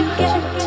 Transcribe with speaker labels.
Speaker 1: you get?